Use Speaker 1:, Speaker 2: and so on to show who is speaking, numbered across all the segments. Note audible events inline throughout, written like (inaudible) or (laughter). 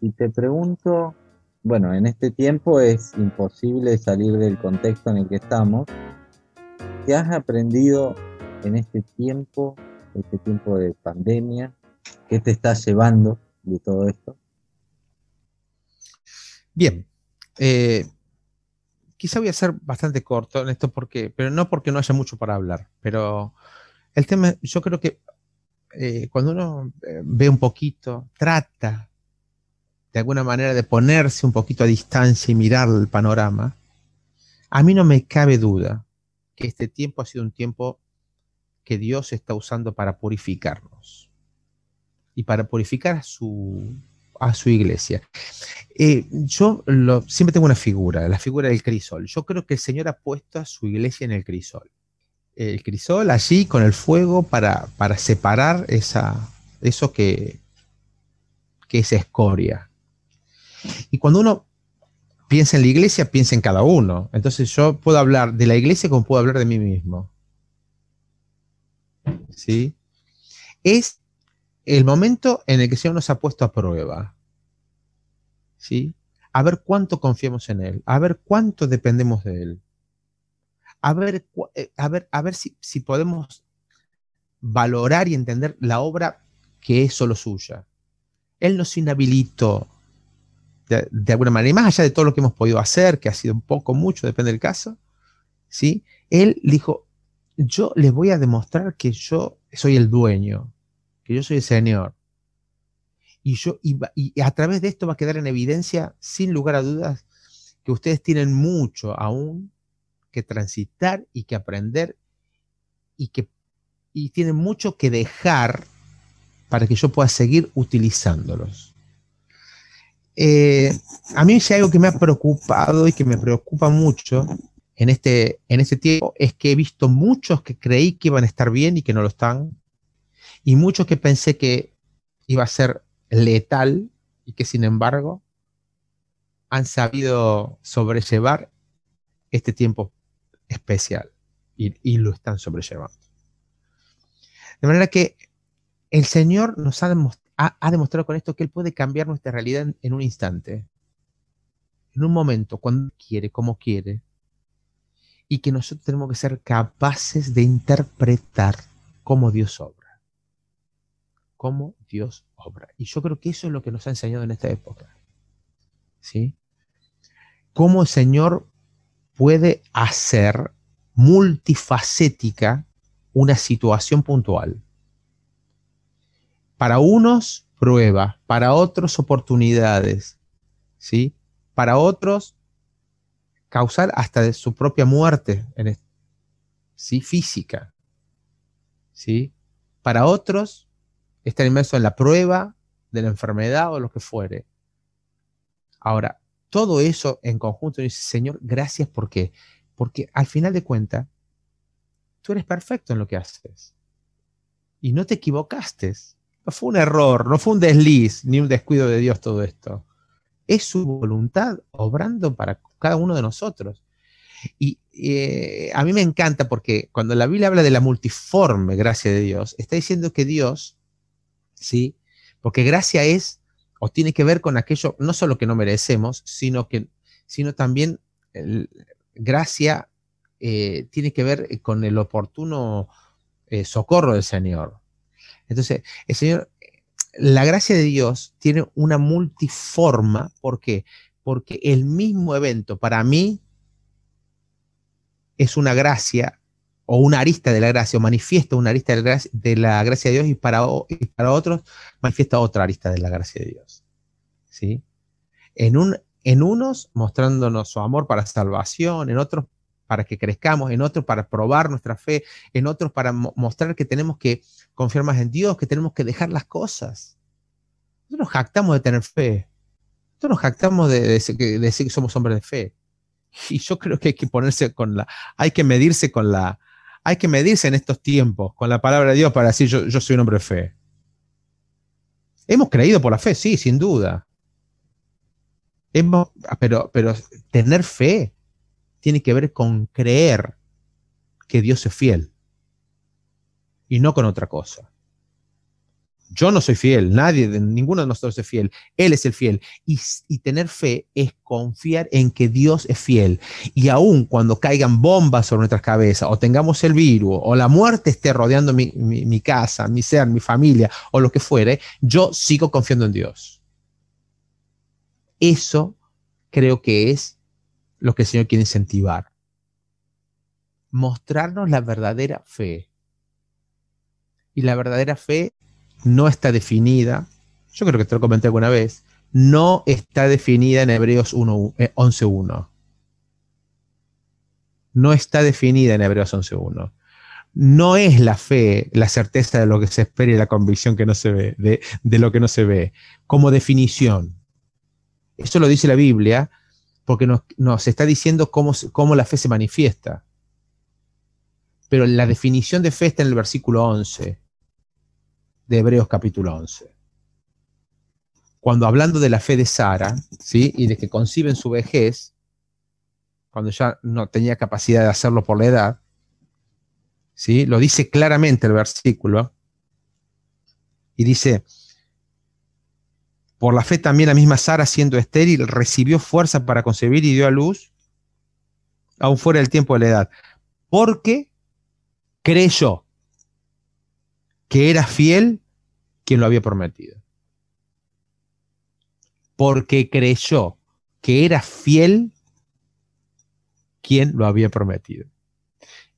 Speaker 1: y te pregunto, bueno, en este tiempo es imposible salir del contexto en el que estamos. ¿Qué has aprendido en este tiempo, este tiempo de pandemia? ¿Qué te está llevando de todo esto?
Speaker 2: Bien, eh, quizá voy a ser bastante corto en esto porque, pero no porque no haya mucho para hablar, pero el tema, yo creo que eh, cuando uno eh, ve un poquito, trata de alguna manera de ponerse un poquito a distancia y mirar el panorama, a mí no me cabe duda que este tiempo ha sido un tiempo que Dios está usando para purificarnos y para purificar a su, a su iglesia. Eh, yo siempre tengo una figura, la figura del crisol. Yo creo que el Señor ha puesto a su iglesia en el crisol. El crisol allí con el fuego para, para separar esa, eso que, que es escoria. Y cuando uno piensa en la iglesia, piensa en cada uno. Entonces yo puedo hablar de la iglesia como puedo hablar de mí mismo. ¿Sí? Es el momento en el que el Señor nos ha puesto a prueba. ¿Sí? A ver cuánto confiamos en Él, a ver cuánto dependemos de Él. A ver, eh, a ver, a ver si, si podemos valorar y entender la obra que es solo suya. Él nos inhabilitó de, alguna manera, y más allá de todo lo que hemos podido hacer, que ha sido un poco, mucho, depende del caso, ¿sí? Él dijo, yo les voy a demostrar que yo soy el dueño, que yo soy el Señor. Y, yo, y, a través de esto va a quedar en evidencia, sin lugar a dudas, que ustedes tienen mucho aún que transitar y que aprender y que y tienen mucho que dejar para que yo pueda seguir utilizándolos. Eh, a mí es algo que me ha preocupado y que me preocupa mucho en este, en este tiempo, es que he visto muchos que creí que iban a estar bien y que no lo están, y muchos que pensé que iba a ser letal y que sin embargo han sabido sobrellevar este tiempo especial y lo están sobrellevando. De manera que el Señor nos ha demostrado ha, demostrado con esto que Él puede cambiar nuestra realidad en, un instante, en un momento, cuando quiere, como quiere, y que nosotros tenemos que ser capaces de interpretar cómo Dios obra. Cómo Dios obra. Y yo creo que eso es lo que nos ha enseñado en esta época. ¿Sí? Cómo el Señor puede hacer multifacética una situación puntual. Para unos, prueba, para otros, oportunidades, ¿sí? Para otros, causar hasta su propia muerte, ¿sí? Física, ¿sí? Para otros, estar inmerso en la prueba de la enfermedad o lo que fuere. Ahora, todo eso en conjunto dice, Señor, gracias, ¿por qué? Porque al final de cuentas, tú eres perfecto en lo que haces. Y no te equivocaste. No fue un error, no fue un desliz, ni un descuido de Dios todo esto. Es su voluntad obrando para cada uno de nosotros. Y eh, a mí me encanta porque cuando la Biblia habla de la multiforme gracia de Dios, está diciendo que Dios, ¿sí? Porque gracia es o tiene que ver con aquello, no solo que no merecemos, sino que, sino también gracia eh, tiene que ver con el oportuno eh, socorro del Señor. Entonces, el Señor, la gracia de Dios tiene una multiforma. ¿Por qué? Porque el mismo evento para mí es una gracia o una arista de la gracia, o manifiesta una arista de la gracia de, Dios y para, para otros manifiesta otra arista de la gracia de Dios. ¿Sí? En, un, en unos mostrándonos su amor para salvación, en otros para que crezcamos, en otros para probar nuestra fe, en otros para mostrar que tenemos que confiar más en Dios, que tenemos que dejar las cosas. Nosotros nos jactamos de tener fe. Nosotros nos jactamos de, decir que somos hombres de fe. Y yo creo que hay que ponerse con la, hay que medirse con la, hay que medirse en estos tiempos con la palabra de Dios para decir yo, soy un hombre de fe. Hemos creído por la fe, sí, sin duda. Pero, pero tener fe tiene que ver con creer que Dios es fiel y no con otra cosa. Yo no soy fiel, nadie, ninguno de nosotros es fiel. Él es el fiel. Y, tener fe es confiar en que Dios es fiel. Y aun cuando caigan bombas sobre nuestras cabezas, o tengamos el virus, o la muerte esté rodeando mi, mi casa, mi ser, mi familia, o lo que fuere, yo sigo confiando en Dios. Eso creo que es lo que el Señor quiere incentivar. Mostrarnos la verdadera fe. Y la verdadera fe no está definida, yo creo que te lo comenté alguna vez, no está definida en Hebreos 11.1. Eh, no está definida en Hebreos 11.1. No es la fe, la certeza de lo que se espera y la convicción que no se ve, de, lo que no se ve, como definición. Eso lo dice la Biblia porque nos, está diciendo cómo, cómo la fe se manifiesta. Pero la definición de fe está en el versículo 11 de Hebreos capítulo 11. Cuando hablando de la fe de Sara, ¿sí? Y de que concibe en su vejez, cuando ya no tenía capacidad de hacerlo por la edad, ¿sí? Lo dice claramente el versículo. Y dice, por la fe también la misma Sara, siendo estéril, recibió fuerza para concebir y dio a luz, aún fuera el tiempo de la edad, porque creyó que era fiel quien lo había prometido. Porque creyó que era fiel quien lo había prometido.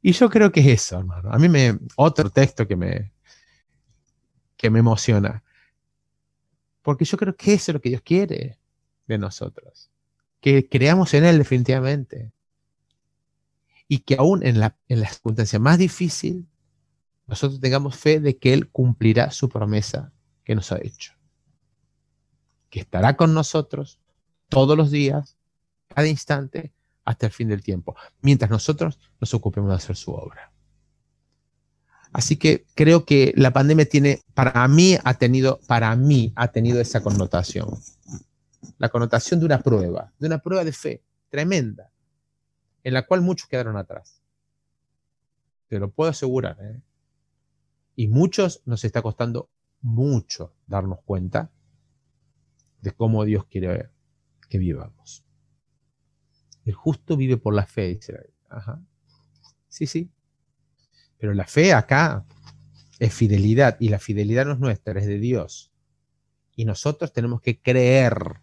Speaker 2: Y yo creo que es eso, hermano. A mí me. Otro texto que me. que me emociona. Porque yo creo que eso es lo que Dios quiere de nosotros. Que creamos en Él definitivamente. Y que aún en la, en la circunstancia más difícil, nosotros tengamos fe de que Él cumplirá su promesa que nos ha hecho. Que estará con nosotros todos los días, cada instante, hasta el fin del tiempo, mientras nosotros nos ocupemos de hacer su obra. Así que creo que la pandemia tiene, para mí ha tenido, para mí ha tenido esa connotación. La connotación de una prueba, de una prueba de fe tremenda, en la cual muchos quedaron atrás. Te lo puedo asegurar. ¿eh? Y muchos nos está costando mucho darnos cuenta de cómo Dios quiere que vivamos. El justo vive por la fe, dice Ajá. Sí, sí. Pero la fe acá es fidelidad y la fidelidad no es nuestra, es de Dios. Y nosotros tenemos que creer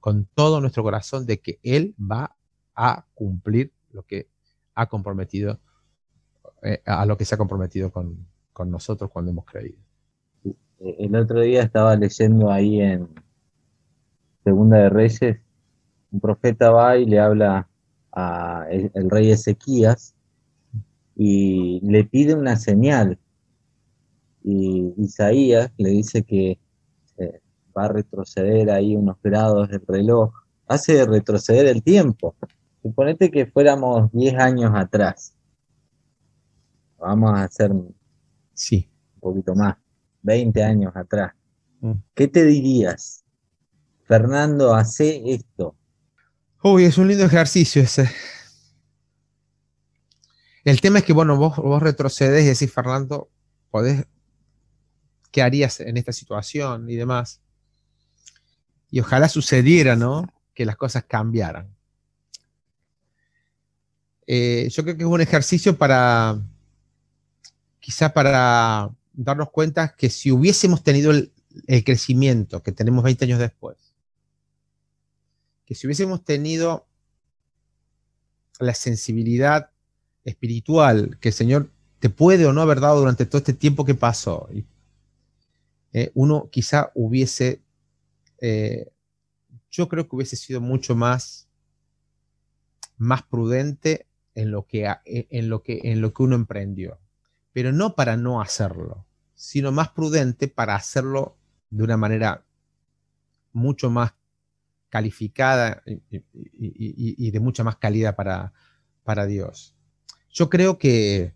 Speaker 2: con todo nuestro corazón de que Él va a cumplir lo que ha comprometido, eh, a lo que se ha comprometido con, con nosotros cuando hemos creído.
Speaker 1: El otro día estaba leyendo ahí en Segunda de Reyes, un profeta va y le habla a el, rey Ezequías y le pide una señal. Y Isaías le dice que eh, va a retroceder ahí unos grados del reloj. Hace retroceder el tiempo. Suponete que fuéramos 10 años atrás. Vamos a hacer
Speaker 2: Sí.
Speaker 1: Un poquito más, 20 años atrás. Mm. ¿Qué te dirías? Fernando, hace esto.
Speaker 2: Uy, es un lindo ejercicio ese. El tema es que, bueno, vos, vos retrocedes y decís, Fernando, podés, ¿qué harías en esta situación y demás? Y ojalá sucediera, ¿no? Que las cosas cambiaran. Eh, yo creo que es un ejercicio para, quizá para darnos cuenta que si hubiésemos tenido el, crecimiento que tenemos 20 años después, que si hubiésemos tenido la sensibilidad espiritual que el Señor te puede o no haber dado durante todo este tiempo que pasó, eh, uno quizá hubiese, eh, yo creo que hubiese sido mucho más, más prudente en lo que, en lo que, en lo que uno emprendió pero no para no hacerlo, sino más prudente para hacerlo de una manera mucho más calificada y, de mucha más calidad para, para Dios. Yo creo que,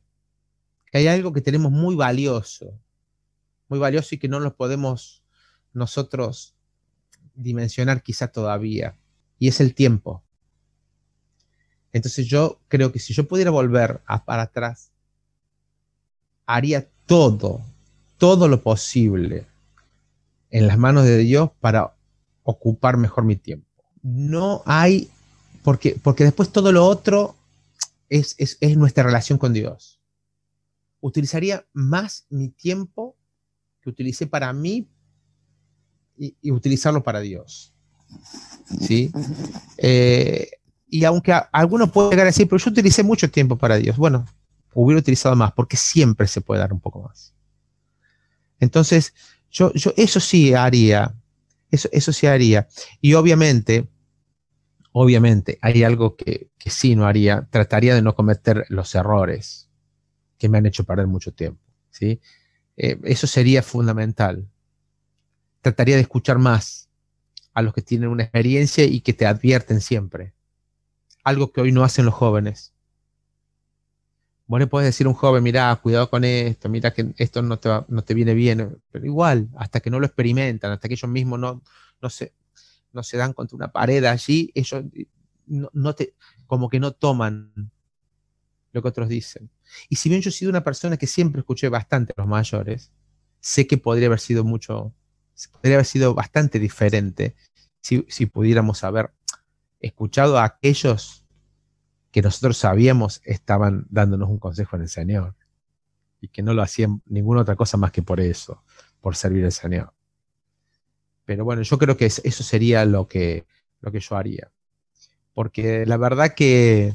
Speaker 2: hay algo que tenemos muy valioso, muy valioso y que no lo podemos nosotros dimensionar quizá todavía, y es el tiempo. Entonces yo creo que si yo pudiera volver para atrás haría todo, todo lo posible en las manos de Dios para ocupar mejor mi tiempo. No hay, porque, porque después todo lo otro es, es, es nuestra relación con Dios. Utilizaría más mi tiempo que utilicé para mí y, utilizarlo para Dios. ¿Sí? Eh, y aunque alguno puede llegar a decir, pero yo utilicé mucho tiempo para Dios, bueno, hubiera utilizado más, porque siempre se puede dar un poco más. Entonces, yo, yo eso sí haría, eso, eso sí haría. Y obviamente, obviamente, hay algo que, sí no haría, trataría de no cometer los errores que me han hecho perder mucho tiempo. ¿sí? Eh, eso sería fundamental. Trataría de escuchar más a los que tienen una experiencia y que te advierten siempre. Algo que hoy no hacen los jóvenes. Vos le puedes decir a un joven, mira, cuidado con esto, mira que esto no te, no te viene bien, pero igual, hasta que no lo experimentan, hasta que ellos mismos no, no, se, no se dan contra una pared allí, ellos no, te, como que no toman lo que otros dicen. Y si bien yo he sido una persona que siempre escuché bastante a los mayores, sé que podría haber sido mucho, podría haber sido bastante diferente si, si pudiéramos haber escuchado a aquellos que nosotros sabíamos estaban dándonos un consejo en el Señor y que no lo hacían ninguna otra cosa más que por eso, por servir al Señor. Pero bueno, yo creo que eso sería lo que, lo que yo haría. Porque la verdad que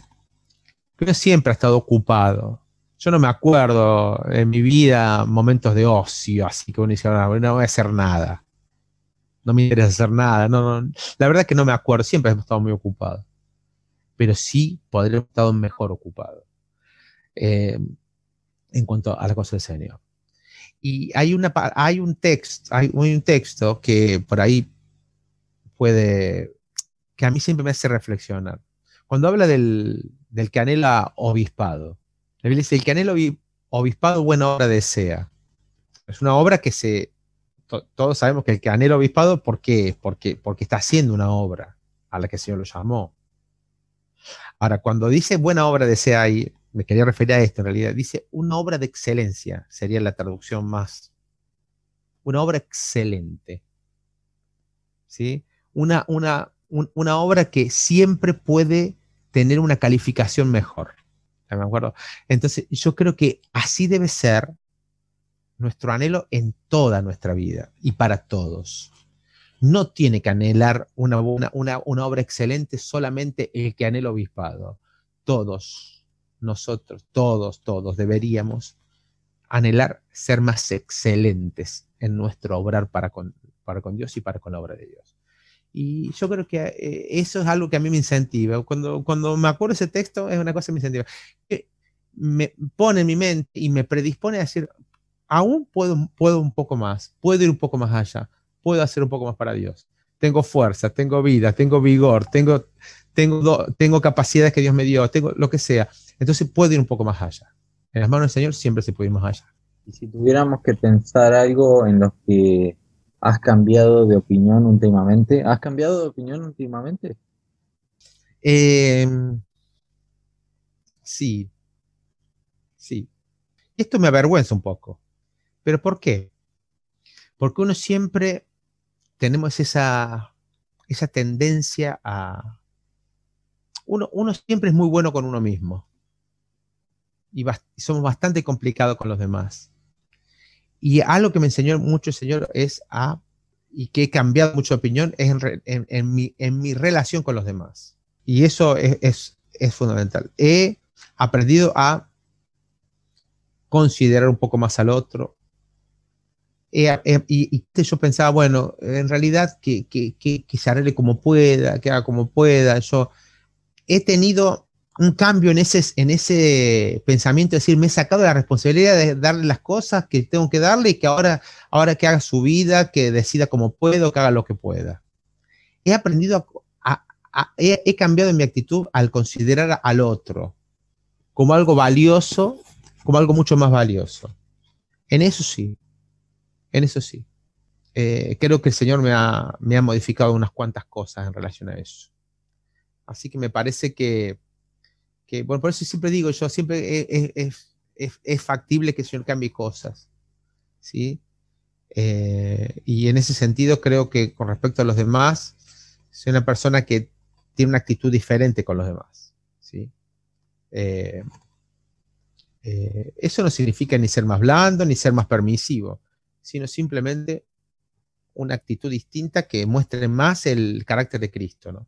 Speaker 2: yo siempre he estado ocupado. Yo no me acuerdo en mi vida momentos de ocio, así que uno dice, no, no voy a hacer nada. No me interesa hacer nada. No, no, la verdad que no me acuerdo, siempre he estado muy ocupado pero sí podría haber estado mejor ocupado eh, en cuanto a la cosa del Señor. Y hay, una, hay, un texto, hay un texto que por ahí puede, que a mí siempre me hace reflexionar. Cuando habla del, del que anhela obispado, la Biblia dice, el que anhela obispado buena obra desea. Es una obra que se, todos sabemos que el que anhela obispado, ¿por qué? Porque, porque está haciendo una obra a la que el Señor lo llamó. Ahora, cuando dice buena obra desea ahí, me quería referir a esto en realidad, dice una obra de excelencia, sería la traducción más. Una obra excelente. ¿Sí? Una, una, una obra que siempre puede tener una calificación mejor. ¿Me acuerdo? Entonces, yo creo que así debe ser nuestro anhelo en toda nuestra vida y para todos no tiene que anhelar una, una, una, obra excelente solamente el que anhela obispado. Todos, nosotros, todos, todos deberíamos anhelar ser más excelentes en nuestro obrar para con, para con Dios y para con la obra de Dios. Y yo creo que eh, eso es algo que a mí me incentiva. Cuando, cuando me acuerdo ese texto, es una cosa que me incentiva. Que me pone en mi mente y me predispone a decir, aún puedo, puedo un poco más, puedo ir un poco más allá, puedo hacer un poco más para Dios. Tengo fuerza, tengo vida, tengo vigor, tengo, tengo, tengo capacidades que Dios me dio, tengo lo que sea. Entonces puedo ir un poco más allá. En las manos del Señor siempre se puede ir más allá.
Speaker 1: Y si tuviéramos que pensar algo en lo que has cambiado de opinión últimamente, ¿has cambiado de opinión últimamente?
Speaker 2: Em, sí, sí. Esto me avergüenza un poco. ¿Pero por qué? Porque uno siempre tenemos esa, esa tendencia a... Uno, uno siempre es muy bueno con uno mismo y, somos bastante complicados con los demás. Y algo que me enseñó mucho el Señor es a, y que he cambiado mucho de opinión, es en, mi, en mi, relación con los demás. Y eso es, es, es, fundamental. He aprendido a considerar un poco más al otro, eh, eh, y, yo pensaba, bueno, en realidad que, que, que, se arregle como pueda, que haga como pueda. Yo he tenido un cambio en ese, en ese pensamiento, es decir, me he sacado la responsabilidad de darle las cosas que tengo que darle y que ahora, ahora que haga su vida, que decida como puedo, que haga lo que pueda. He aprendido a, he, he cambiado mi actitud al considerar al otro como algo valioso, como algo mucho más valioso. En eso sí, en eso sí. Eh, creo que el Señor me ha, me ha, modificado unas cuantas cosas en relación a eso. Así que me parece que, bueno, por eso siempre digo, yo siempre es, factible que el Señor cambie cosas. ¿sí? Eh, y en ese sentido creo que con respecto a los demás, soy una persona que tiene una actitud diferente con los demás. ¿sí? Eh, eh, eso no significa ni ser más blando, ni ser más permisivo, sino simplemente una actitud distinta que muestre más el carácter de Cristo. ¿no?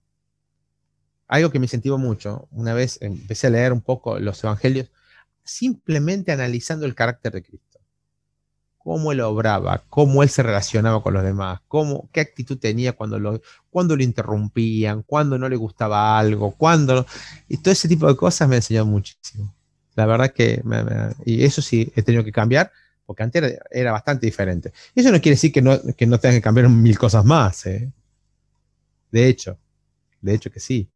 Speaker 2: Algo que me incentivó mucho, una vez empecé a leer un poco los evangelios, simplemente analizando el carácter de Cristo cómo él obraba, cómo él se relacionaba con los demás, cómo, qué actitud tenía cuando lo, cuando lo interrumpían, cuando no le gustaba algo, cuando... Y todo ese tipo de cosas me enseñó muchísimo. La verdad que... y eso sí he tenido que cambiar, porque antes era, bastante diferente. Eso no quiere decir que no, que no tengan que cambiar mil cosas más. ¿eh? De hecho, de hecho que sí.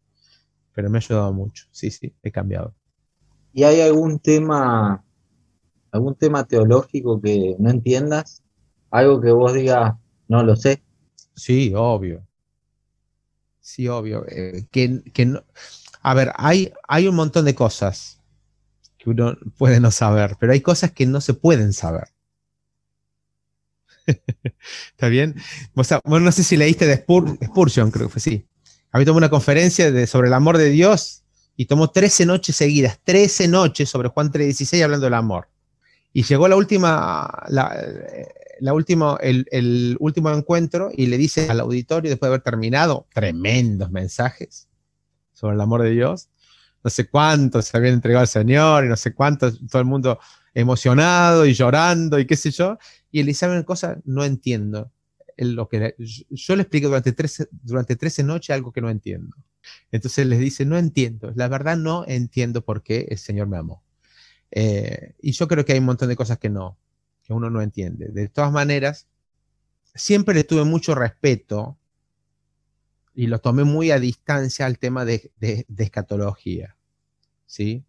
Speaker 2: Pero me ha ayudado mucho. Sí, sí, he cambiado.
Speaker 1: ¿Y hay algún tema algún tema teológico que no entiendas, algo que vos digas, no lo sé.
Speaker 2: Sí, obvio. Sí, obvio. Eh, que, no... A ver, hay, hay un montón de cosas que uno puede no saber, pero hay cosas que no se pueden saber. (laughs) ¿Está bien? bueno, no sé si leíste de Spurgeon, creo que fue sí. Había tomado una conferencia sobre el amor de Dios y tomó 13 noches seguidas, 13 noches sobre Juan 3.16 hablando del amor. Y llegó la última, la, última, el, último encuentro y le dice al auditorio, después de haber terminado, tremendos mensajes sobre el amor de Dios, no sé cuántos se habían entregado al Señor y no sé cuántos, todo el mundo emocionado y llorando y qué sé yo, y él dice, ¿saben cosa? No entiendo. Lo que, yo le explico durante 13, durante 13 noches algo que no entiendo. Entonces les dice, no entiendo, la verdad no entiendo por qué el Señor me amó. Eh, y yo creo que hay un montón de cosas que no, que uno no entiende. De todas maneras, siempre le tuve mucho respeto y lo tomé muy a distancia al tema de, escatología. ¿Sí?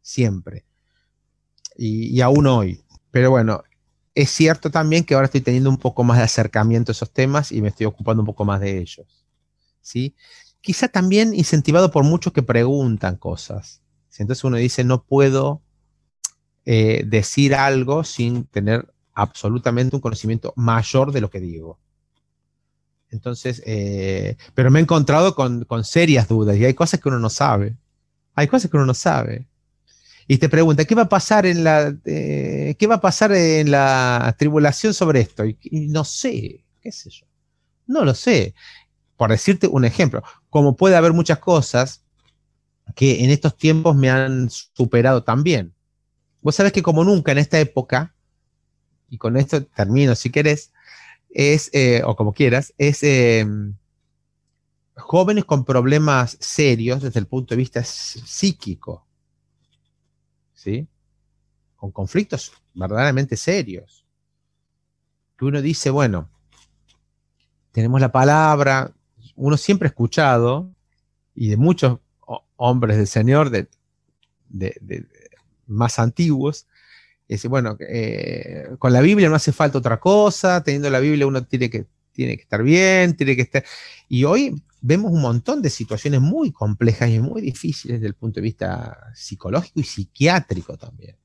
Speaker 2: Siempre. Y, aún hoy. Pero bueno, es cierto también que ahora estoy teniendo un poco más de acercamiento a esos temas y me estoy ocupando un poco más de ellos. ¿Sí? Quizá también incentivado por muchos que preguntan cosas. Entonces uno dice, no puedo eh, decir algo sin tener absolutamente un conocimiento mayor de lo que digo. Entonces, eh, pero me he encontrado con, serias dudas y hay cosas que uno no sabe. Hay cosas que uno no sabe. Y te pregunta, ¿qué va a pasar en la, eh, ¿qué va a pasar en la tribulación sobre esto? Y, no sé, qué sé yo. No lo sé. Por decirte un ejemplo, como puede haber muchas cosas que en estos tiempos me han superado también. Vos sabés que como nunca en esta época, y con esto termino si querés, es, eh, o como quieras, es em, jóvenes con problemas serios desde el punto de vista psíquico, ¿sí? Con conflictos verdaderamente serios. Que uno dice, bueno, tenemos la palabra, uno siempre ha escuchado, y de muchos hombres del Señor, de, más antiguos. Es bueno, eh, con la Biblia no hace falta otra cosa, teniendo la Biblia uno tiene que, tiene que estar bien, tiene que estar... Y hoy vemos un montón de situaciones muy complejas y muy difíciles desde el punto de vista psicológico y psiquiátrico también.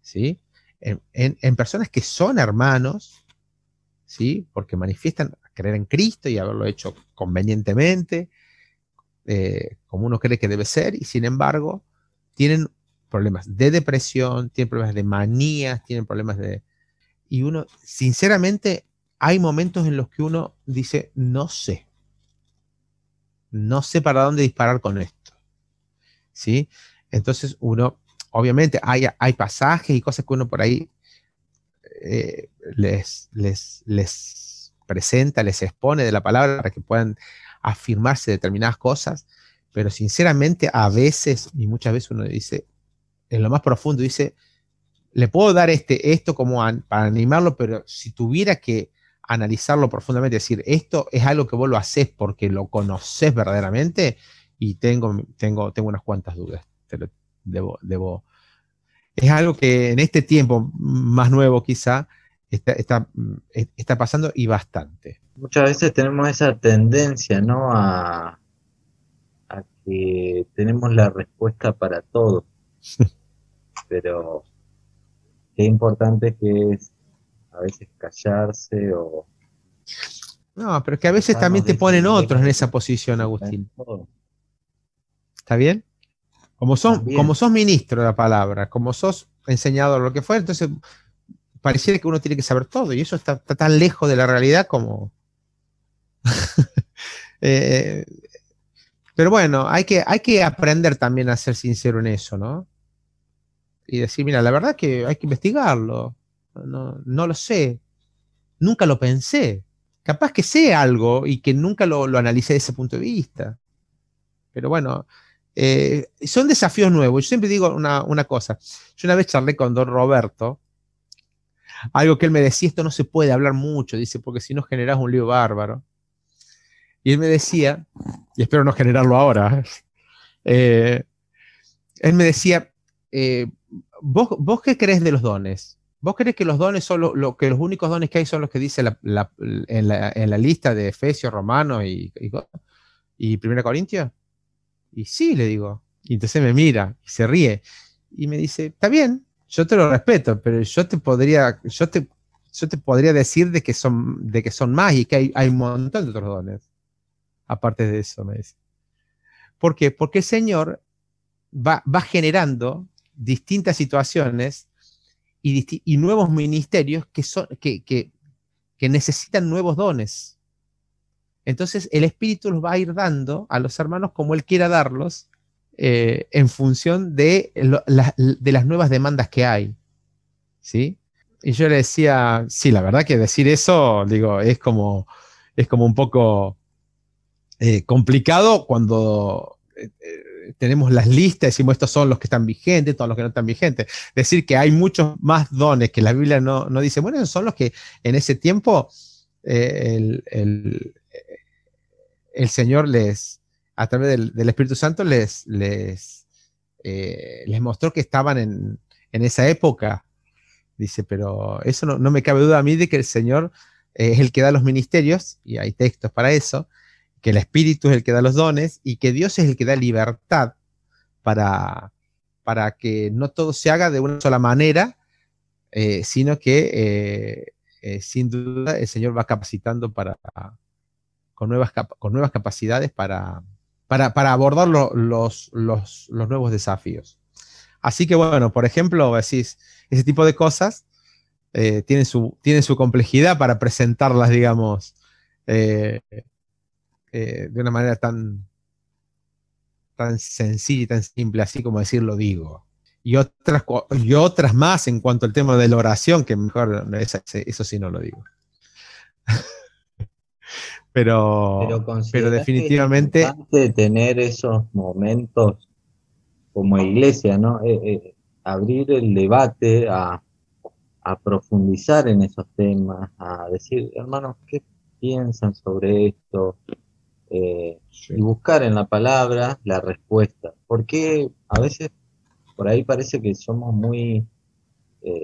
Speaker 2: ¿sí? En, personas que son hermanos, ¿sí? porque manifiestan creer en Cristo y haberlo hecho convenientemente, eh, como uno cree que debe ser, y sin embargo tienen problemas de depresión, tienen problemas de manías, tienen problemas de... Y uno, sinceramente, hay momentos en los que uno dice, no sé, no sé para dónde disparar con esto. ¿Sí? Entonces uno, obviamente, hay, hay pasajes y cosas que uno por ahí eh, les, les, les presenta, les expone de la palabra para que puedan afirmarse determinadas cosas, pero sinceramente a veces y muchas veces uno dice, en lo más profundo, dice, le puedo dar este, esto como para animarlo, pero si tuviera que analizarlo profundamente, decir, esto es algo que vos lo haces porque lo conoces verdaderamente, y tengo, tengo, tengo unas cuantas dudas. debo, debo. Es algo que en este tiempo más nuevo quizá está, está, está pasando y bastante.
Speaker 1: Muchas veces tenemos esa tendencia, ¿no? A, a que tenemos la respuesta para todo. (laughs) pero qué importante que es a veces callarse o...
Speaker 2: No, pero es que a veces también te ponen otros en esa posición, Agustín. ¿Está bien? Como, son, como sos ministro de la palabra, como sos enseñador, lo que fuera, entonces pareciera que uno tiene que saber todo y eso está, tan lejos de la realidad como... (laughs) Eh, pero bueno, hay que, hay que aprender también a ser sincero en eso, ¿no? Y decir, mira, la verdad que hay que investigarlo. No, no lo sé. Nunca lo pensé. Capaz que sé algo y que nunca lo, lo analicé desde ese punto de vista. Pero bueno, eh, son desafíos nuevos. Yo siempre digo una, una, cosa. Yo una vez charlé con don Roberto, algo que él me decía, esto no se puede hablar mucho, dice, porque si no generas un lío bárbaro. Y él me decía, y espero no generarlo ahora, (laughs) eh, él me decía, eh, ¿vos, ¿vos qué crees de los dones? ¿Vos crees que los dones son lo, que los únicos dones que hay son los que dice en, la, lista de Efesios, Romanos y, y, y Primera Corintios? Y sí, le digo. Y entonces me mira y se ríe. Y me dice, está bien, yo te lo respeto, pero yo te podría, yo te, yo te podría decir de que son, de que son más y que hay, hay un montón de otros dones. Aparte de eso, me dice. ¿Por qué? Porque el Señor va, va generando distintas situaciones y, nuevos ministerios que, que, que necesitan nuevos dones. Entonces el Espíritu los va a ir dando a los hermanos como Él quiera darlos eh, en función de, de, las nuevas demandas que hay. ¿Sí? Y yo le decía, sí, la verdad que decir eso, digo, es como, es como un poco eh, complicado cuando eh, tenemos las listas, decimos estos son los que están vigentes, todos los que no están vigentes. Decir que hay muchos más dones que la Biblia no, no dice, bueno, esos son los que en ese tiempo el, el Señor les, a través del, Espíritu Santo, les, les, eh, les mostró que estaban en, esa época. Dice, pero eso no, me cabe duda a mí de que el Señor es el que da los ministerios, y hay textos para eso, que el Espíritu es el que da los dones y que Dios es el que da libertad para, para que no todo se haga de una sola manera, eh, sino que eh, sin duda el Señor va capacitando para, con nuevas, con nuevas capacidades para, para, abordar los, los, nuevos desafíos. Así que bueno, por ejemplo, decís, ese tipo de cosas eh, tienen, su, su complejidad para presentarlas, digamos, eh, eh, de una manera tan, tan sencilla y tan simple, así como decirlo digo. Y otras, y otras más en cuanto al tema de la oración, que mejor eso sí no lo digo. (laughs) pero, pero, definitivamente...
Speaker 1: es importante tener esos momentos como iglesia, ¿no? Eh, eh, abrir el debate a, profundizar en esos temas, a decir, hermanos, ¿qué piensan sobre esto? Eh, y buscar en la palabra la respuesta. Porque a veces por ahí parece que somos muy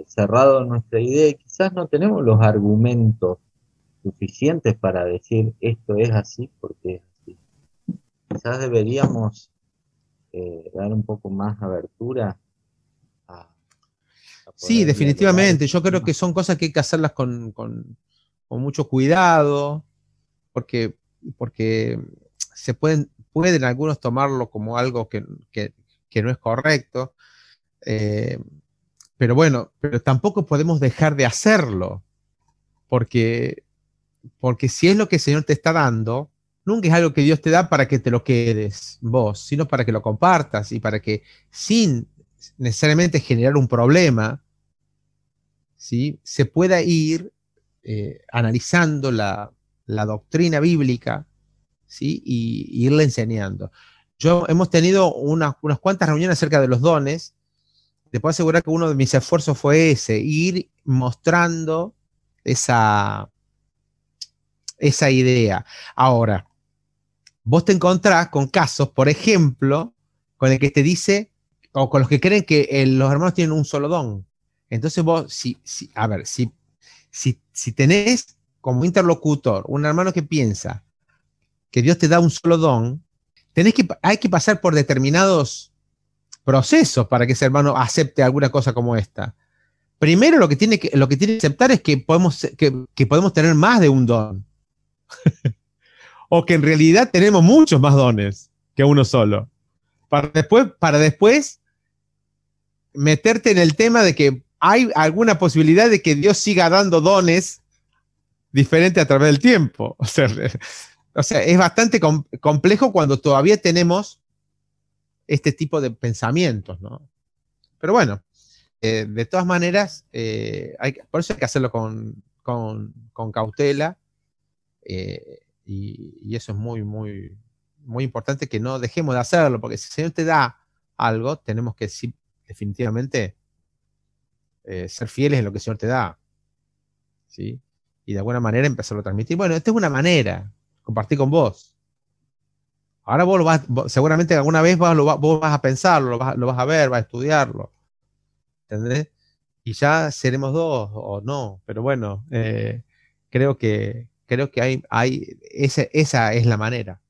Speaker 1: cerrados en nuestra idea y quizás no tenemos los argumentos suficientes para decir esto es así porque es así. Quizás deberíamos eh, dar un poco más abertura
Speaker 2: a... sí, definitivamente. Yo creo que son cosas que hay que hacerlas con, mucho cuidado, porque, porque se pueden, pueden algunos tomarlo como algo que, no es correcto. Eh, pero bueno, pero tampoco podemos dejar de hacerlo, porque porque si es lo que el Señor te está dando, nunca es algo que Dios te da para que te lo quedes vos, sino para que lo compartas y para que sin necesariamente generar un problema, ¿sí? se pueda ir eh, analizando la, doctrina bíblica ¿sí? y, irle enseñando. Yo hemos tenido unas cuantas reuniones acerca de los dones. Te puedo asegurar que uno de mis esfuerzos fue ese, ir mostrando esa, esa idea. Ahora, vos te encontrás con casos, por ejemplo, con el que te dice, o con los que creen que eh, los hermanos tienen un solo don. Entonces vos, si, si a ver, si, si, si tenés como interlocutor un hermano que piensa que Dios te da un solo don, que, hay que pasar por determinados procesos para que ese hermano acepte alguna cosa como esta. primero lo que tiene que, lo que, tiene que aceptar es que podemos, que, podemos tener más de un don. (laughs) o que en realidad tenemos muchos más dones que uno solo. Para después, para después meterte en el tema de que hay alguna posibilidad de que Dios siga dando dones diferentes a través del tiempo. (laughs) O sea, es bastante complejo cuando todavía tenemos este tipo de pensamientos, ¿no? Pero bueno, eh, de todas maneras, eh, hay, por eso hay que hacerlo con, cautela eh, y, eso es muy, muy, muy importante que no dejemos de hacerlo, porque si el Señor te da algo, tenemos que sí, definitivamente ser fieles en lo que el Señor te da. ¿sí? Y de alguna manera empezarlo a transmitir. Bueno, esta es una manera, compartir con vos. Ahora vos, lo vas, seguramente alguna vez vos, vos vas a pensarlo, lo vas, lo vas a ver, vas a estudiarlo ¿entendés? Y ya seremos dos o no, pero bueno, eh, creo que, creo que hay, hay esa, es la manera.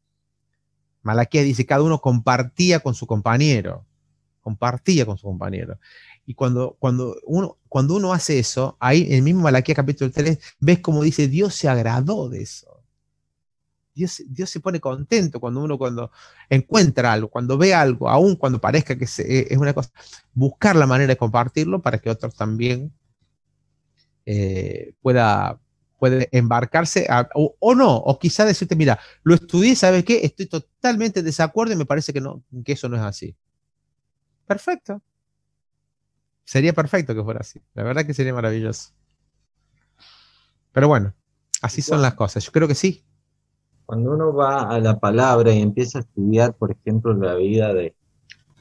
Speaker 2: Malaquías dice, cada uno compartía con su compañero, compartía con su compañero. Y cuando, cuando, uno, cuando uno hace eso, ahí en el mismo Malaquías capítulo 3, ves como dice, Dios se agradó de eso. Dios, se pone contento cuando uno cuando encuentra algo, cuando ve algo, aun cuando parezca que es una cosa, buscar la manera de compartirlo para que otros también eh, pueda, puede embarcarse o, no, o quizá decirte, mira, lo estudié, ¿sabes qué? Estoy totalmente en desacuerdo y me parece que, no, que eso no es así. Perfecto. Sería perfecto que fuera así. La verdad que sería maravilloso. Pero bueno, así son las cosas. Yo creo que sí,
Speaker 1: cuando uno va a la palabra y empieza a estudiar, por ejemplo, la vida de,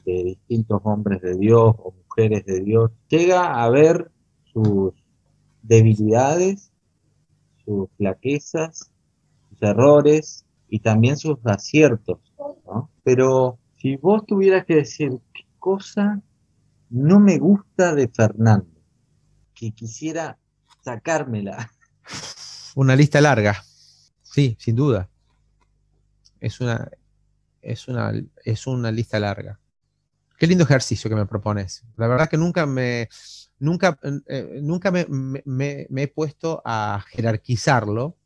Speaker 1: distintos hombres de Dios o mujeres de Dios, llega a ver sus debilidades, sus flaquezas, sus errores y también sus aciertos. Pero si vos tuvieras que decir qué cosa no me gusta de Fernando, que quisiera sacármela.
Speaker 2: Una lista larga, sí, sin duda es una, es una, es una lista larga. Qué lindo ejercicio que me propones. La verdad que nunca me, nunca, eh, nunca me, he puesto a jerarquizarlo,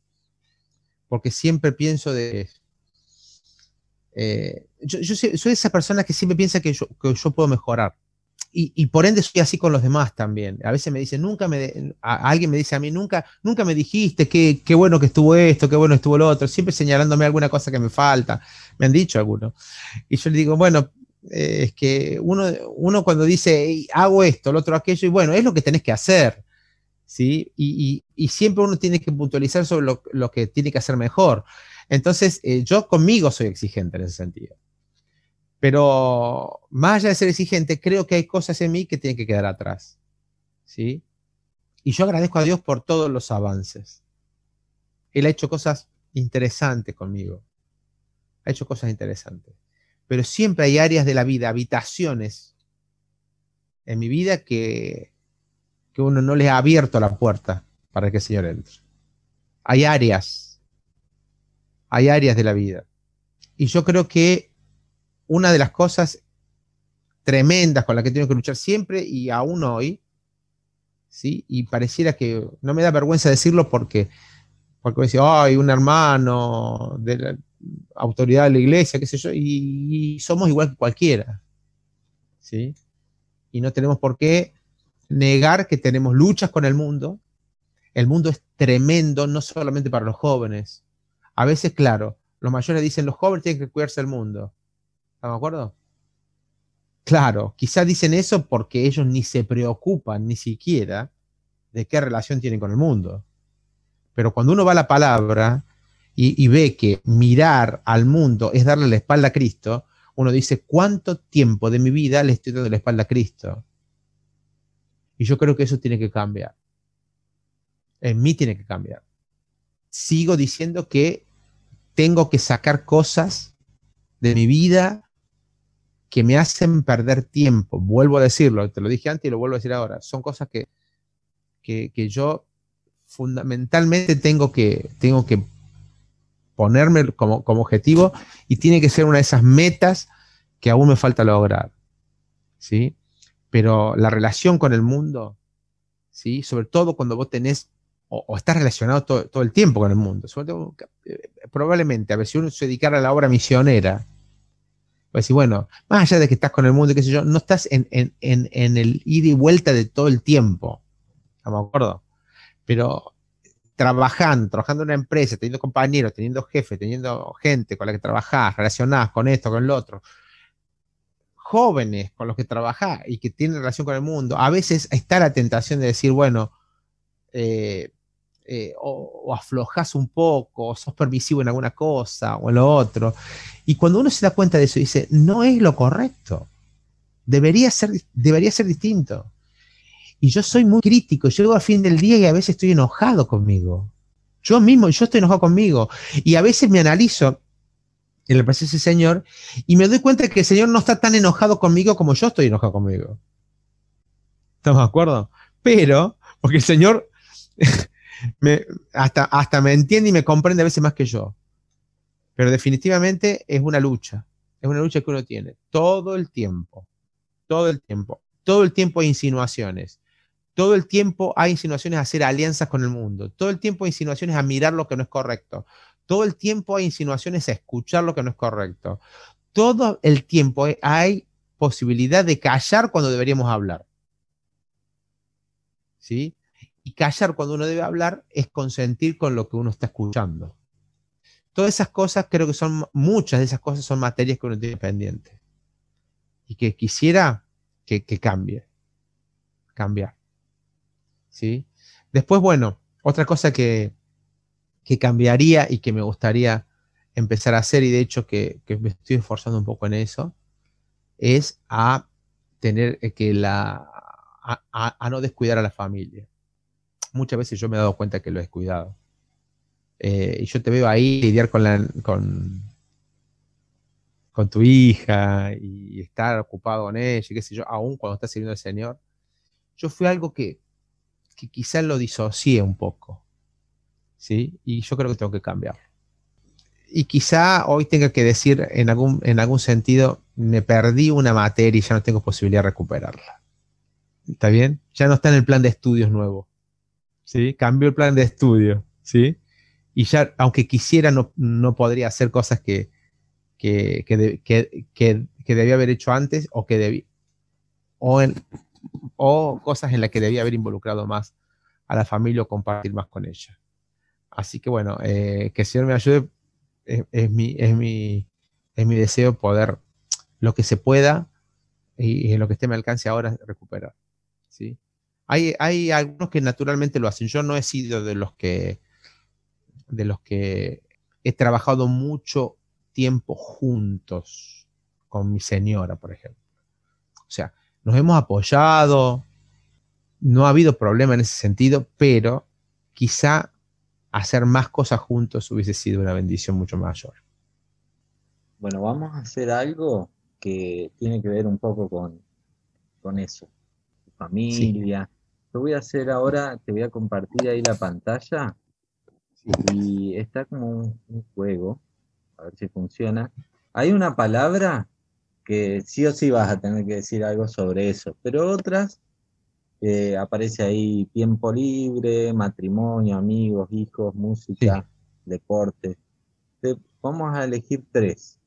Speaker 2: porque siempre pienso de... Eh, yo, soy, esa persona que siempre piensa que yo, que yo puedo mejorar y, por ende soy así con los demás también. A veces me dicen, nunca me, alguien me dice a mí, nunca, nunca me dijiste qué, qué bueno que estuvo esto, qué bueno estuvo lo otro, siempre señalándome alguna cosa que me falta. Me han dicho algunos. Y yo le digo, bueno, eh, es que uno, uno cuando dice, hago esto, lo otro aquello, y bueno, es lo que tenés que hacer. ¿sí? Y, y, siempre uno tiene que puntualizar sobre lo, lo que tiene que hacer mejor. Entonces, eh, yo conmigo soy exigente en ese sentido. Pero más allá de ser exigente, creo que hay cosas en mí que tienen que quedar atrás. ¿sí? Y yo agradezco a Dios por todos los avances. Él ha hecho cosas interesantes conmigo. Ha hecho cosas interesantes. Pero siempre hay áreas de la vida, habitaciones en mi vida que, que uno no le ha abierto la puerta para que el Señor entre. Hay áreas. Hay áreas de la vida. Y yo creo que una de las cosas tremendas con las que tengo que luchar siempre y aún hoy, ¿sí? Y pareciera que no me da vergüenza decirlo porque, porque me decía, ay, un hermano de la autoridad de la iglesia, qué sé yo, y, somos igual que cualquiera, ¿sí? Y no tenemos por qué negar que tenemos luchas con el mundo. El mundo es tremendo, no solamente para los jóvenes. A veces, claro, los mayores dicen, los jóvenes tienen que cuidarse del mundo ¿Estamos de acuerdo? Claro, quizás dicen eso porque ellos ni se preocupan ni siquiera de qué relación tienen con el mundo. Pero cuando uno va a la palabra y, ve que mirar al mundo es darle la espalda a Cristo, uno dice, ¿cuánto tiempo de mi vida le estoy dando la espalda a Cristo? Y yo creo que eso tiene que cambiar. En mí tiene que cambiar. Sigo diciendo que tengo que sacar cosas de mi vida que me hacen perder tiempo. Vuelvo a decirlo, te lo dije antes y lo vuelvo a decir ahora. Son cosas que, que, yo fundamentalmente tengo que, tengo que ponerme como, como, objetivo y tiene que ser una de esas metas que aún me falta lograr. ¿sí? Pero la relación con el mundo ¿sí? Sobre todo cuando vos tenés o, estás relacionado todo, el tiempo con el mundo. Eh, probablemente, a ver, si uno se dedicara a la obra misionera, pues decir, bueno, más allá de que estás con el mundo, qué sé yo, no estás en, el ida y vuelta de todo el tiempo. ¿Estamos de acuerdo? Pero trabajando, trabajando en una empresa, teniendo compañeros, teniendo jefes, teniendo gente con la que trabajás, relacionás con esto, con lo otro, jóvenes con los que trabajás y que tienen relación con el mundo, a veces está la tentación de decir, bueno, eh, eh, o, aflojas un poco, o sos permisivo en alguna cosa o en lo otro. Y cuando uno se da cuenta de eso, dice, no es lo correcto. Debería ser, debería ser distinto. Y yo soy muy crítico, llego al fin del día y a veces estoy enojado conmigo. Yo mismo, yo estoy enojado conmigo. Y a veces me analizo en el proceso del Señor y me doy cuenta que el Señor no está tan enojado conmigo como yo estoy enojado conmigo. ¿Estamos de acuerdo? Pero, porque el Señor (laughs) hasta, hasta me entiende y me comprende a veces más que yo. Pero definitivamente es una lucha. Es una lucha que uno tiene todo el tiempo. Todo el tiempo. Todo el tiempo hay insinuaciones. Todo el tiempo hay insinuaciones a hacer alianzas con el mundo. Todo el tiempo hay insinuaciones a mirar lo que no es correcto. Todo el tiempo hay insinuaciones a escuchar lo que no es correcto. Todo el tiempo hay posibilidad de callar cuando deberíamos hablar. ¿Sí? Y callar cuando uno debe hablar es consentir con lo que uno está escuchando. Todas esas cosas, creo que son, muchas de esas cosas son materias que uno tiene pendiente. Y que quisiera que, cambie. Cambiar. ¿Sí? Después, bueno, otra cosa que, que cambiaría y que me gustaría empezar a hacer, y de hecho que, me estoy esforzando un poco en eso, es a tener que la, a no descuidar a la familia muchas veces yo me he dado cuenta que lo he descuidado. Eh, y yo te veo ahí lidiar con, con, con tu hija y estar ocupado con ella, qué sé yo, aún cuando estás sirviendo al Señor. Yo fui algo que, que quizás lo disocié un poco. ¿sí? Y yo creo que tengo que cambiar. Y quizá hoy tenga que decir en algún, en algún sentido, me perdí una materia y ya no tengo posibilidad de recuperarla. ¿Está bien? Ya no está en el plan de estudios nuevo. ¿Sí? Cambió el plan de estudio, ¿sí? Y ya, aunque quisiera, no, no podría hacer cosas que, que, debía haber hecho antes o que debía, o, en, o cosas en las que debía haber involucrado más a la familia o compartir más con ella. Así que bueno, eh, que el Señor me ayude, es, mi, es, mi, es mi deseo poder lo que se pueda y, en lo que esté me alcance ahora recuperar. Hay, algunos que naturalmente lo hacen. Yo no he sido de los que de los que he trabajado mucho tiempo juntos con mi señora, por ejemplo. O sea, nos hemos apoyado, no ha habido problema en ese sentido, pero quizá hacer más cosas juntos hubiese sido una bendición mucho mayor.
Speaker 1: Bueno, vamos a hacer algo que tiene que ver un poco con, con eso. Familia, lo voy a hacer ahora, te voy a compartir ahí la pantalla. Y está como un, juego, a ver si funciona. Hay una palabra que sí o sí vas a tener que decir algo sobre eso, pero otras aparece ahí tiempo libre, matrimonio, amigos, hijos, música, deporte. vamos a elegir tres,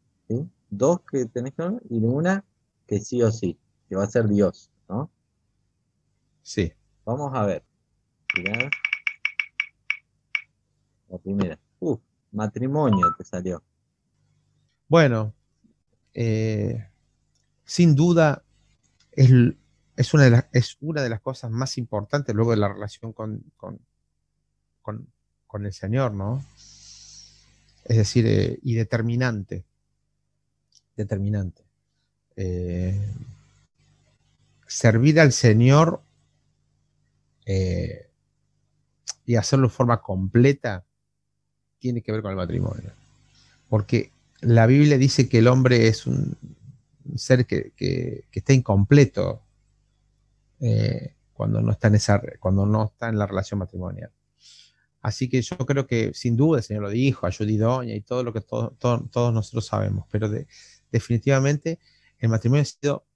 Speaker 1: Dos que tenés que y una que sí o sí, que va a ser Dios, ¿no?
Speaker 2: Sí.
Speaker 1: Vamos a ver. La primera. Uf, matrimonio te salió.
Speaker 2: Bueno, eh, sin duda es, una de las, es una de las cosas más importantes luego de la relación con, con, el Señor, ¿no? Es decir, eh, y determinante. Determinante. Eh, servir al Señor eh, y hacerlo de forma completa, tiene que ver con el matrimonio. Porque la Biblia dice que el hombre es un ser que, está incompleto eh, cuando, no está en esa, cuando no está en la relación matrimonial. Así que yo creo que sin duda el Señor lo dijo, ayudidoña y todo lo que todos nosotros sabemos, pero definitivamente el matrimonio ha sido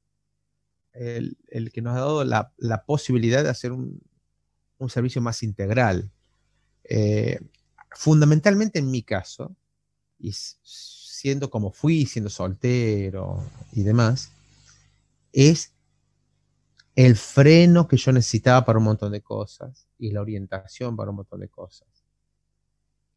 Speaker 2: el, que nos ha dado la posibilidad de hacer un, un servicio más integral. Eh, fundamentalmente en mi caso, y siendo como fui, siendo soltero y demás, es el freno que yo necesitaba para un montón de cosas y la orientación para un montón de cosas.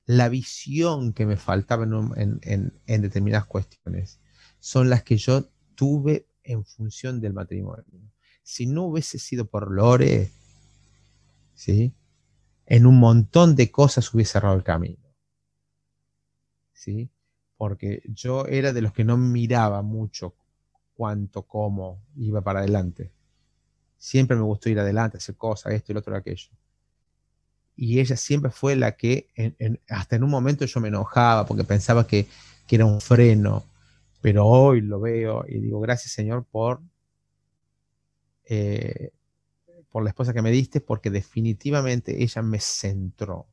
Speaker 2: La visión que me faltaba en, en determinadas cuestiones son las que yo tuve en función del matrimonio. Si no hubiese sido por Lore, ¿sí? en un montón de cosas hubiese cerrado el camino. ¿sí? Porque yo era de los que no miraba mucho cuánto, cómo iba para adelante. Siempre me gustó ir adelante, hacer cosas, esto y lo otro, aquello. Y ella siempre fue la que, hasta en un momento yo me enojaba porque pensaba que, que era un freno, pero hoy lo veo y digo, gracias Señor por eh, por la esposa que me diste, porque definitivamente ella me centró,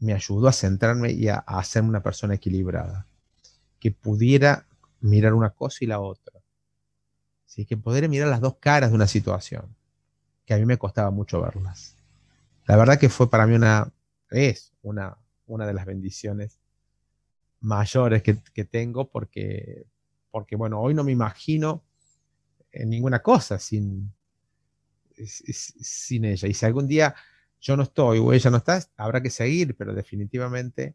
Speaker 2: me ayudó a centrarme y a, hacerme una persona equilibrada, que pudiera mirar una cosa y la otra, ¿sí? que pudiera mirar las dos caras de una situación, que a mí me costaba mucho verlas. La verdad que fue para mí una, es una, una de las bendiciones mayores que, que tengo, porque, porque, bueno, hoy no me imagino en ninguna cosa sin, sin ella. Y si algún día yo no estoy o ella no está, habrá que seguir, pero definitivamente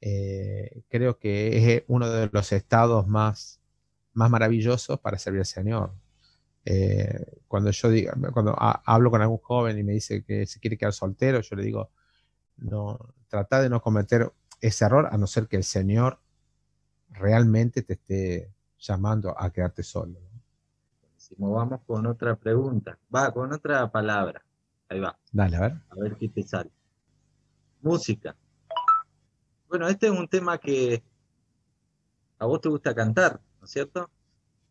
Speaker 2: eh, creo que es uno de los estados más, más maravillosos para servir al Señor. Eh, cuando yo digo, cuando hablo con algún joven y me dice que se quiere quedar soltero, yo le digo, no, trata de no cometer ese error a no ser que el Señor realmente te esté llamando a quedarte solo
Speaker 1: vamos con otra pregunta. Va, con otra palabra. Ahí va.
Speaker 2: Dale, a ver.
Speaker 1: A ver qué te sale. Música. Bueno, este es un tema que a vos te gusta cantar, ¿no es cierto?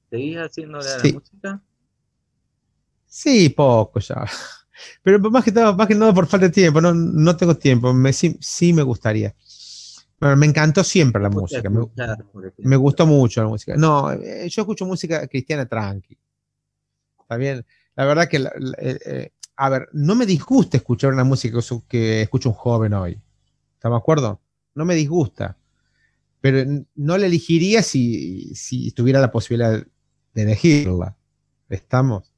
Speaker 1: ¿Seguís haciendo la música?
Speaker 2: Sí, poco ya. Pero más que todo, más que nada por falta de tiempo, no, no tengo tiempo. Me, sí, sí me gustaría. Bueno, me encantó siempre la música. Me, me, gustó mucho la música. No, eh, yo escucho música cristiana tranqui. Bien. La verdad que, eh, eh, a ver, no me disgusta escuchar una música que escucha un joven hoy. ¿Estamos de acuerdo? No me disgusta. Pero no la elegiría si, si tuviera la posibilidad de elegirla. ¿Estamos?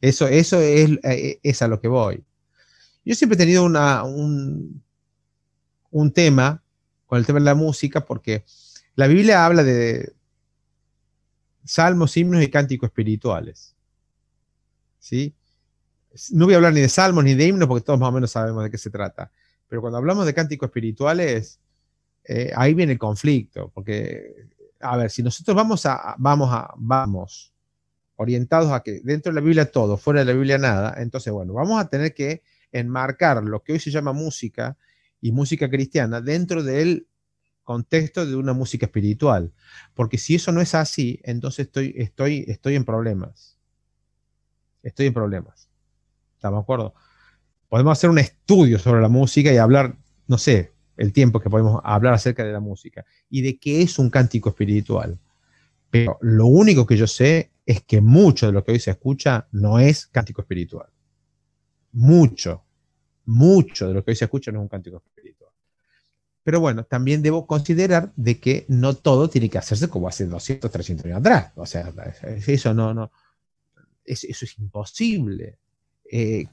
Speaker 2: Eso, eso es, eh, es a lo que voy. Yo siempre he tenido una, un, un tema con el tema de la música porque la Biblia habla de salmos, himnos y cánticos espirituales. ¿Sí? No voy a hablar ni de salmos ni de himnos porque todos más o menos sabemos de qué se trata. Pero cuando hablamos de cánticos espirituales, eh, ahí viene el conflicto. Porque, a ver, si nosotros vamos a, vamos a, vamos orientados a que dentro de la Biblia todo, fuera de la Biblia nada, entonces, bueno, vamos a tener que enmarcar lo que hoy se llama música y música cristiana dentro del contexto de una música espiritual. Porque si eso no es así, entonces estoy, estoy, estoy en problemas estoy en problemas. ¿Estamos de acuerdo? Podemos hacer un estudio sobre la música y hablar, no sé, el tiempo que podemos hablar acerca de la música y de qué es un cántico espiritual. Pero lo único que yo sé es que mucho de lo que hoy se escucha no es cántico espiritual. Mucho, mucho de lo que hoy se escucha no es un cántico espiritual. Pero bueno, también debo considerar de que no todo tiene que hacerse como hace 200, 300 años atrás. O sea, eso no, no, eso es imposible. Eh,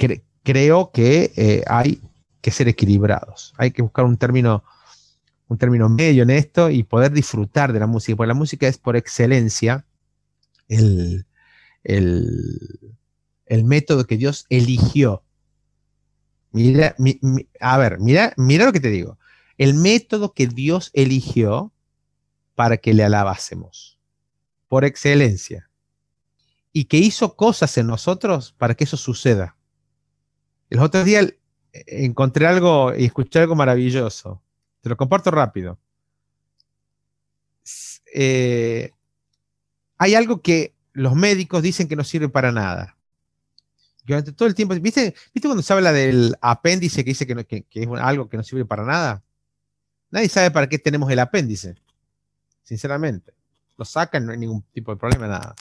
Speaker 2: creo que eh, hay que ser equilibrados. Hay que buscar un término, un término medio en esto y poder disfrutar de la música, porque la música es por excelencia el, método que Dios eligió. A ver, mira, mira lo que te digo. El método que Dios eligió para que le alabásemos. Por excelencia y que hizo cosas en nosotros para que eso suceda. El otro día eh, encontré algo y escuché algo maravilloso. Te lo comparto rápido. Eh, hay algo que los médicos dicen que no sirve para nada. Durante todo el tiempo, ¿viste, ¿viste cuando se habla del apéndice que dice que, que es algo que no sirve para nada? Nadie sabe para qué tenemos el apéndice, sinceramente. Lo sacan, no hay ningún tipo de problema, nada.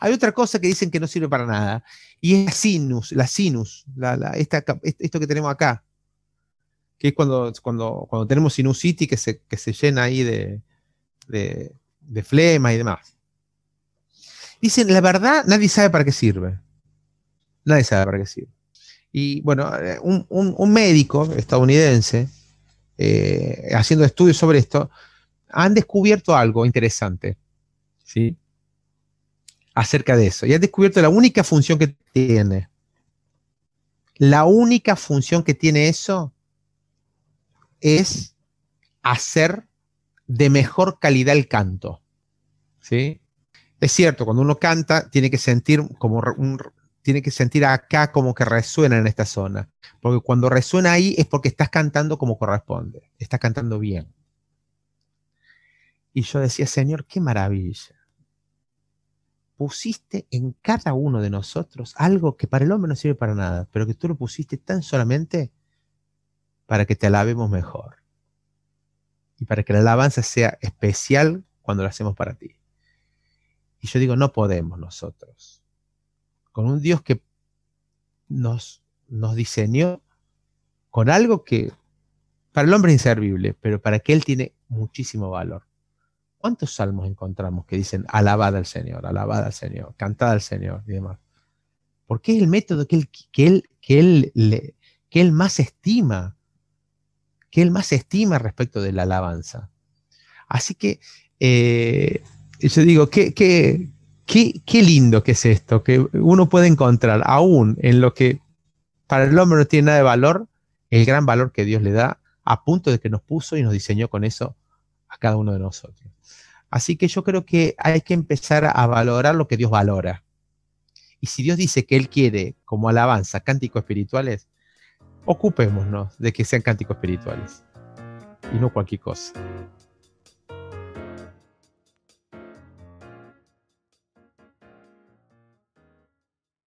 Speaker 2: Hay otra cosa que dicen que no sirve para nada, y es la sinus, la sinus, esto que tenemos acá, que es cuando, cuando, cuando tenemos sinusitis que se, que se llena ahí de, de, flema y demás. Dicen, la verdad, nadie sabe para qué sirve. Nadie sabe para qué sirve. Y bueno, eh, un, médico estadounidense, eh, haciendo estudios sobre esto, han descubierto algo interesante, ¿sí? Acerca de eso. Y han descubierto la única función que tiene. La única función que tiene eso es hacer de mejor calidad el canto. ¿Sí? Es cierto, cuando uno canta, tiene que sentir como tiene que sentir acá como que resuena en esta zona. Porque cuando resuena ahí es porque estás cantando como corresponde. Estás cantando bien. Y yo decía, Señor, qué maravilla. Pusiste en cada uno de nosotros algo que para el hombre no sirve para nada, pero que tú lo pusiste tan solamente para que te alabemos mejor. Y para que la alabanza sea especial cuando la hacemos para ti. Y yo digo, no podemos nosotros. Con un Dios que nos, nos diseñó con algo que para el hombre es inservible, pero para que Él tiene muchísimo valor. ¿Cuántos salmos encontramos que dicen alabada al Señor, alabada al Señor, cantada al Señor y demás? Porque es el método que Él, que él, que él, que él más estima, que Él más estima respecto de la alabanza. Así que eh, yo digo, qué, qué, qué, lindo que es esto, que uno puede encontrar aún en lo que para el hombre no tiene nada de valor, el gran valor que Dios le da, a punto de que nos puso y nos diseñó con eso a cada uno de nosotros. Así que yo creo que hay que empezar a valorar lo que Dios valora. Y si Dios dice que Él quiere como alabanza cánticos espirituales, ocupémonos de que sean cánticos espirituales y no cualquier cosa.